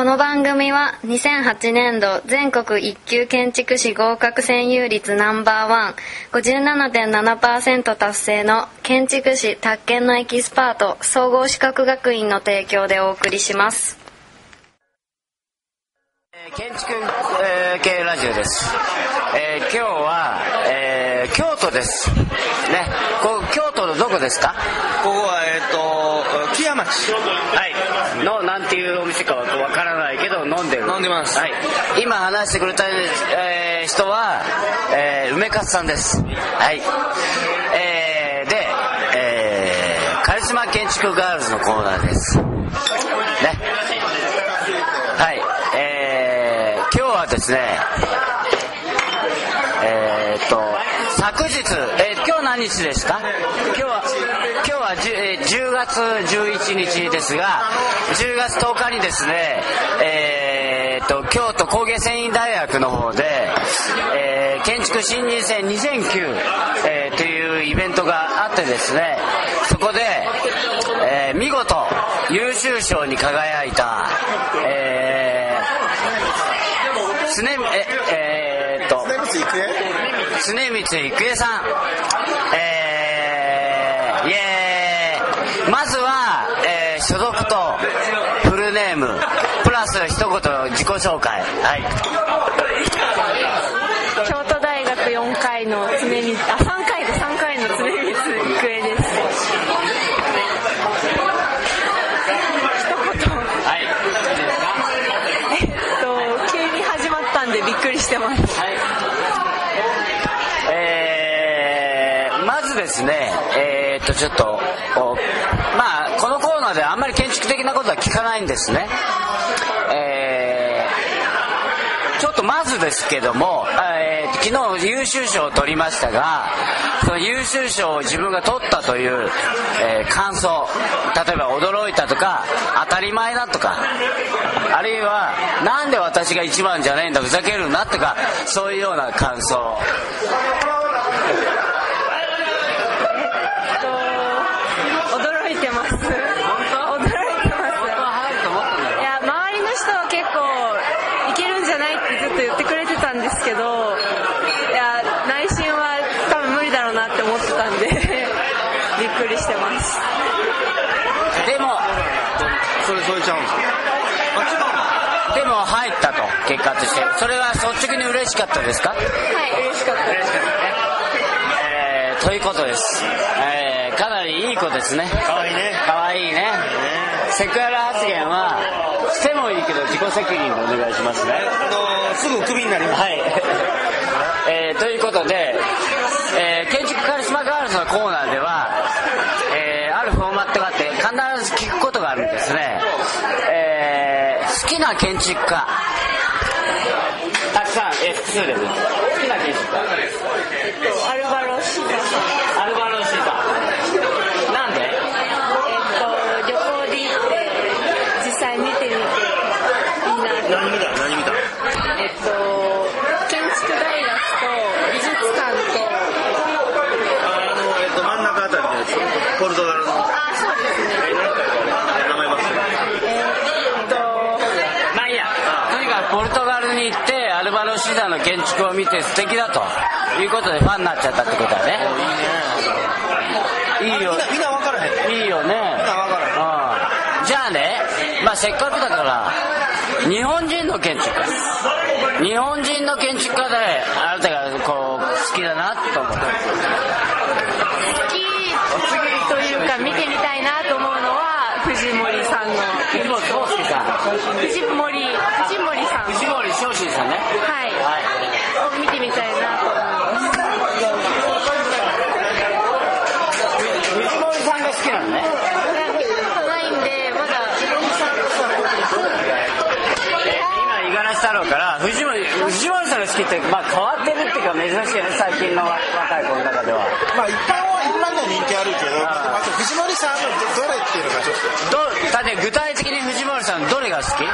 この番組は2008年度全国一級建築士合格占有率ナンバーワン57.7%達成の建築士宅建のエキスパート総合資格学院の提供でお送りします。建築、えー、系ラジオです、えー今日は、えー京都です。ね。こ京都のどこですか？ここはえっ、と木屋町。はい。のなんていうお店かわからないけど飲んでる。飲んでます。はい。今話してくれた、えー人は、えー梅勝さんです。はい。えーで、えーカリスマ建築ガールズのコーナーです。ね。はい。えー今日はですねえーっと昨日、えー今日何日ですか？今日は今日は 10, えー10月11日ですが10月10日にですねえーっと京都工芸繊維大学の方で、えー建築新人戦2009、えーというイベントがあってですねそこで、えー見事優秀賞に輝いた、えー、常ええーっと常光郁恵さん。えー、イエーイ。まずは、えー所属とフルネーム。プラス一言自己紹介。はい。京都大学4回の常光あ3回で3回の常光郁恵です。はい。えっと急に始まったんでびっくりしてます。はいえーまずですね。えーっとちょっとまあこのコーナーではあんまり建築的なことは聞かないんですね。えーちょっとまずですけども、えー昨日優秀賞を取りましたがその優秀賞を自分が取ったという、えー感想例えば驚いたとか当たり前だとかあるいはなんで私が一番じゃないんだふざけるなとかそういうような感想驚いてます驚いてますいや周りの人は結構いけるんじゃないってずっと言ってくれてたんですけどいや内心は多分無理だろうなって思ってたんでびっくりしてますでもそれそれちゃうんですかあでも入ったと結果としてそれは率直に嬉しかったですか？はい。嬉しかったですえーということです、えーかなりいい子ですね。かわいいね。かわいいね。セクハラ発言はしてもいいけど自己責任でお願いしますね。あのすぐクビになります。はい、えーということで、えー建築カリスマガールズのコーナーでは、えーあるフォーマットがあって必ず聞くことがあるんですね、えー好きな建築家好きな建築家アルバロシータさんアルバロシータなんでえっと旅行で行って実際見てみていいなって何見た何見たえっと建築大学と美術館とあのえっ、と真ん中あたりのやつポルトガルのあそうですね名前忘れえっとまあいいやとにルに行ってアルバロシータの建築を見て素敵だということでファンになっちゃったってことだね。いいよ。みんなみんな分からへん。いいよね。みんな分からへんうん。じゃあね、まあ、せっかくだから日本人の建築家。日本人の建築家であなたがこう好きだなと思う好きというか見てみたいなと思うのは藤森さんの藤本壮介さん。藤森藤森さん藤森翔信さんねはいはいを見てみたいなと思います藤森さんが好きなのね見たことないんでまだ今五十嵐太郎から藤森藤森さんが好きって、まあ、変わってるっていうか珍しいよね最近の若い子の中では。まあ一般は一般には人気あるけど、あと藤森さんのどれっていうのがちょっとどだって具体的に藤森さんどれが好き？そん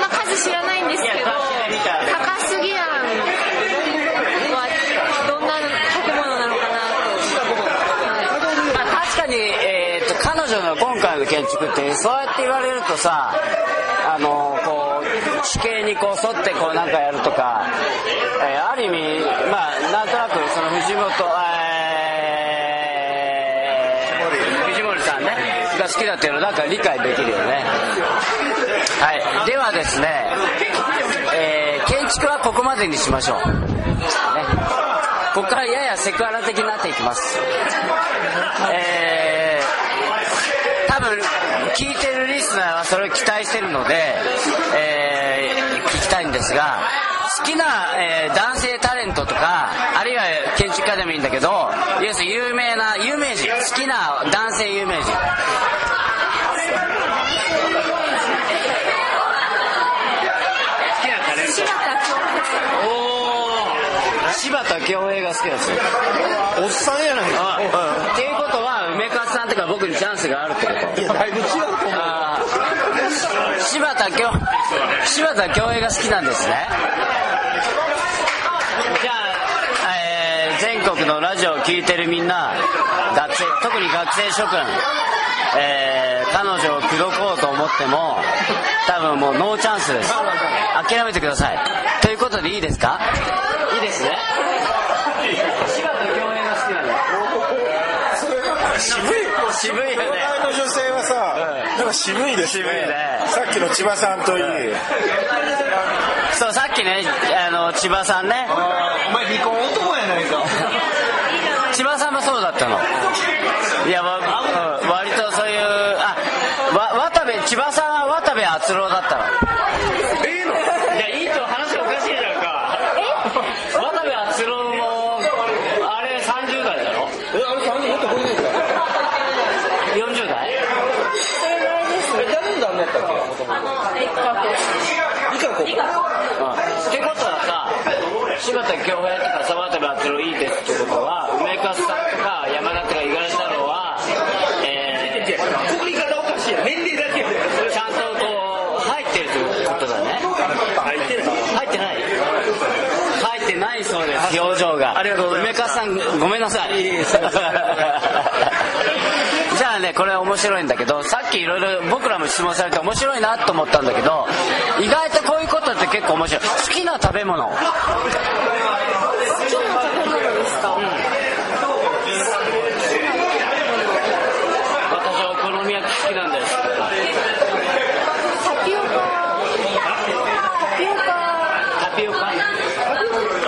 な数知らないんですけど高杉庵はどんな建物なのかなと、はいまあ、確かに、えー、と彼女の今回いの建築ってそうやって言われるとさあのこう地形にこう沿ってこうなんかやるとか、えーある意味まあなんとなくその藤本えー藤森さんねが好きだっていうのなんか理解できるよね。はい。ではですね、えー建築はここまでにしましょう、ね、ここからややセクハラ的になっていきます。えー聞いてるリスナーはそれを期待してるので、えー聞きたいんですが好きな、えー男性タレントとかあるいは建築家でもいいんだけど要するに有名な有名人好きな男性有名人。柴田恭平が好きなんですよ。おっさんやないかさんとか僕にチャンスがあるってこと？いやだいぶ違うと思う。柴田恭柴田恭平が好きなんですね。じゃあ、えー全国のラジオを聞いてるみんな学生特に学生諸君、えー彼女を口説こうと思っても多分もうノーチャンスです。諦めてください。ということでいいですか？いいですね柴田恭平が好きなんです渋い渋いよの女性はさ、なんか渋いですね。渋いね。さっきの千葉さんといい、そうさっきねあの千葉さんね。お前離婚男やないか。千葉さんもそうだったの。いや、わうん割とそういうあわ渡部千葉さんは渡部篤郎だったのええのいやいいと話おかしいじゃんか渡部篤郎もあれ30代だろえあれ3人もっと50ですか40代え誰の旦那やったっけもともと理香子うんってことはさ柴田恭平とかさ渡部篤郎いいですってことは梅勝さんとか山田とか五十嵐太郎はえー作り方おかしいやん。年齢だけちゃんとこう入ってるということだね。入ってる入ってない？入ってないそうです。表情が。ありがとうございます。梅川さんごめんなさい。じゃあねこれ面白いんだけどさっきいろいろ僕らも質問されて面白いなと思ったんだけど意外とこって結構面白い。好きな食べ物。私はお好み焼き好きなんです。タピオカ。タピオカ。タピオカ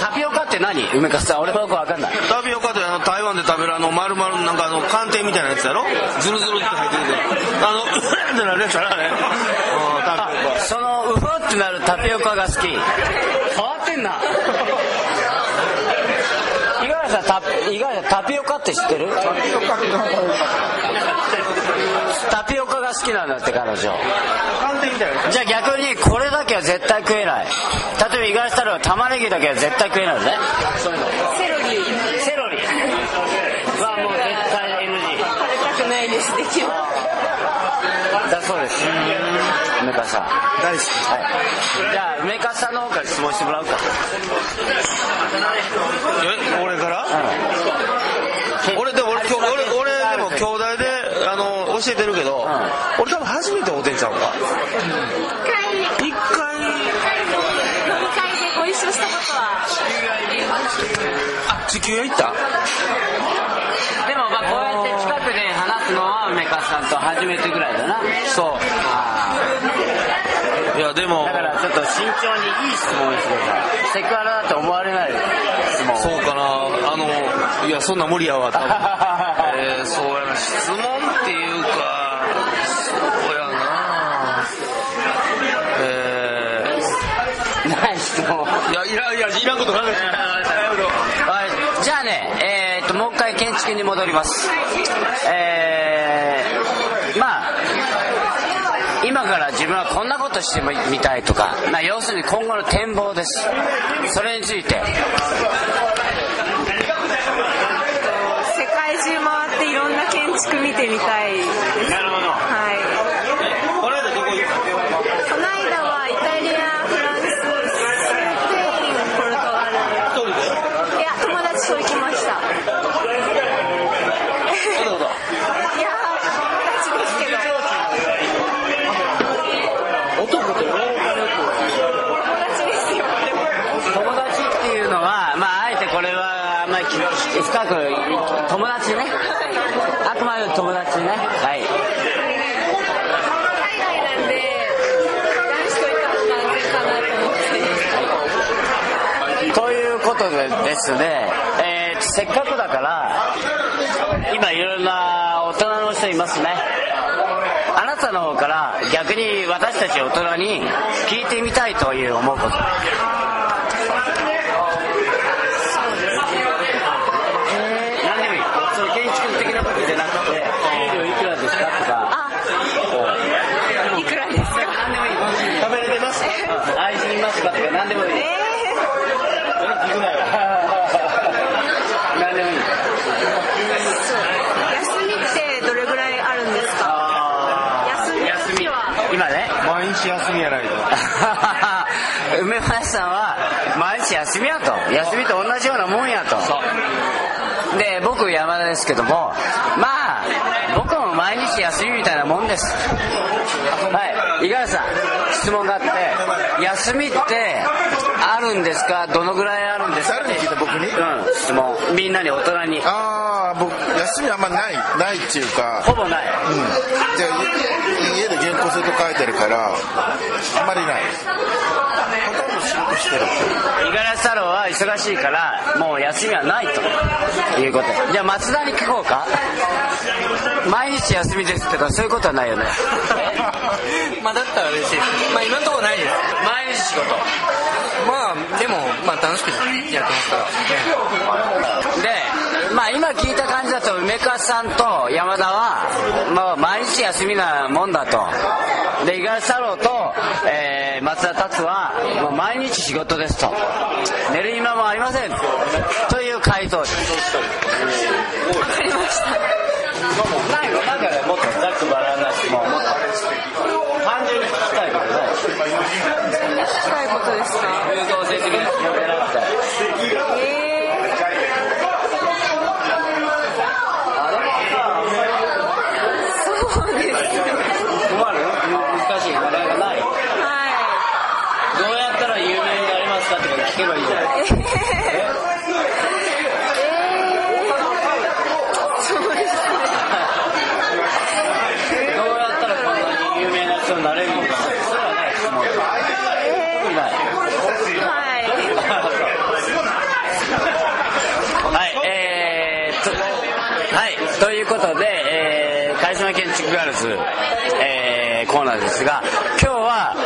タピオカって何？梅川さん俺はよくわかんない。タピオカってあの台湾で食べるあの丸々なんかあの寒天みたいなやつやろ？ズルズルって入ってあのって なるやつあそのウフってなるタピオカが好き。変わってんな。五十嵐さんタ五十嵐さんタピオカって知ってる？タピオカが好きなんだって彼女。じゃあ逆にこれだけは絶対食えない。例えば五十嵐太郎は玉ねぎだけは絶対食えないのね。そういうのセロリ。セロリ。はもう絶対 NG 食べたくないですできる。だそうです大好き。はいじゃあ梅川さんの方から質問してもらうか。え俺から？うん。俺でも俺俺俺でも兄弟であの教えてるけど、俺多分初めて会うてんちゃうか。一回。一回飲み会でご一緒したことは。あ地球屋行ったでもまあこうやって近くで話すのは梅川さんと初めてぐらいだな。そう。あいやでも。ーだからちょっと慎重にいい質問をしてください。セクハラだと思われない質問。をそうかな。あのいやそんな無理やわ多分。えー、そうやな。質問っていうかそうやな。えない質問。ー、いやいらいやいらんこと考えて。はい。じゃあね、えー、ともう一回建築に戻ります。えー、まあ今から自分はこんなことしてみたいとか、まあ、要するに今後の展望ですそれについて世界中回っていろんな建築見てみたいです。なるほどはい。この間どこ行った？この間はイタリア、フランス、スペイン、ポルトガル。一人でいや、友達と行きました。どうぞいや、友達ですけど。深く友達ねあくまで友達ねはい海外なんで男子と行った方が安全かなと思ってということでですね、えーせっかくだから今いろんな大人の人いますね。あなたの方から逆に私たち大人に聞いてみたいという思うこと。何でもいいその建築的なことじゃなくて給料いくらですかとかいくらですか何でもいい食べれてます愛人いますかとか何でもいいえ何でもいいー、休みってどれぐらいあるんですかあ休み休みは今ね毎日休みやないと梅林さんは毎日休みやと。休みと同じようなもんやと。で僕山田ですけどもまあ僕も毎日休みみたいなもんです。はい。五十嵐さん質問があって休みってあるんですか？どのぐらいあるんですか？誰に聞いた僕に？うん質問。みんなに大人に。ああ僕休みあんまないないっていうか。ほぼない。うん。じゃ家で原稿すると書いてるからあんまりないほとんど仕事してる五十嵐太郎は忙しいからもう休みはないということ。じゃあ松田に聞こうか。毎日休みですけどそういうことはないよね。まあだったら嬉しいです。まあ今のところないです。毎日仕事。まあでもまあ楽しくやってますから。でまあ今聞いた感じだと梅川さんと山田は、まあ、毎日休みなもんだとで五十嵐太郎と、えー松田達は、まあ毎日仕事ですと。寝る暇もありません。という回答です。わかりました。なんかねもっとざっくばらんな質問もっと単純に聞きたい。ことね近いことですか流動性的な質問じゃなくてえー、そうです困る難しい問題がないどはうやったら有名になりますかってこと聞けばいいじゃないいえー、そうですねどうやったらこんなに有名な人になれるのかそれはない質問ないはいはい、えーっと、はい、ということで、えー、カリスマ建築ガールズ、えーコーナーですが、今日は、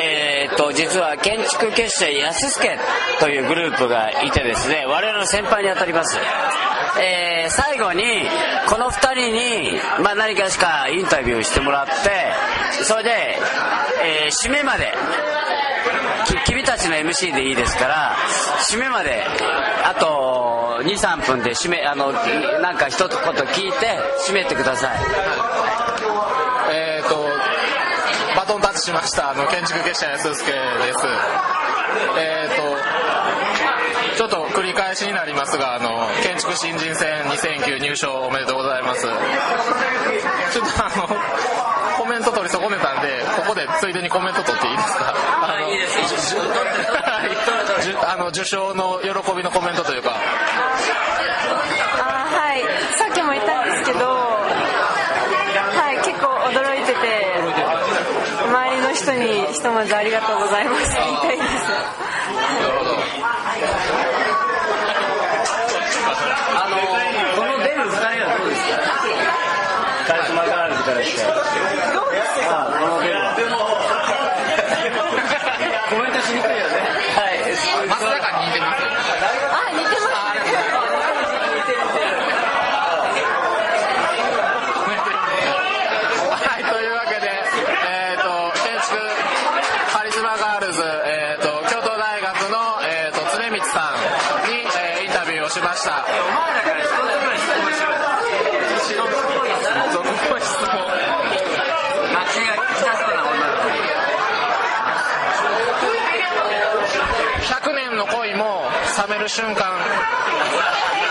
えーと、実は建築結社安助というグループがいてですね、我々の先輩にあたります。えー最後に、この二人に、まあ何かしかインタビューしてもらって、それで、えー締めまで、君たちの MC でいいですから締めまであと23分で締めあのなんか一言聞いて締めてください、しました。あの建築結社安助ですえー、とちょっと繰り返しになりますがあの建築新人戦2009入賞おめでとうございます。ちょっとあのコメント取り損ねたんでここでついでにコメント取っていいですか？あの受賞の喜びのコメントというかあはいさっきも言ったんですけどはい結構驚いてて周りのありがとうございます。言いたいです。あのこの出る2人はどうですか？カリスマガールズからして。あこの出るは。コメントしにくいよねはい松坂に似てますあ似てますはい、というわけで、えー、と建築カリスマガールズ、えー、と京都大学の、えー、と常光さんに、えーインタビューをしました。続々質問街が来たそうな女の子100年の恋も冷める瞬間。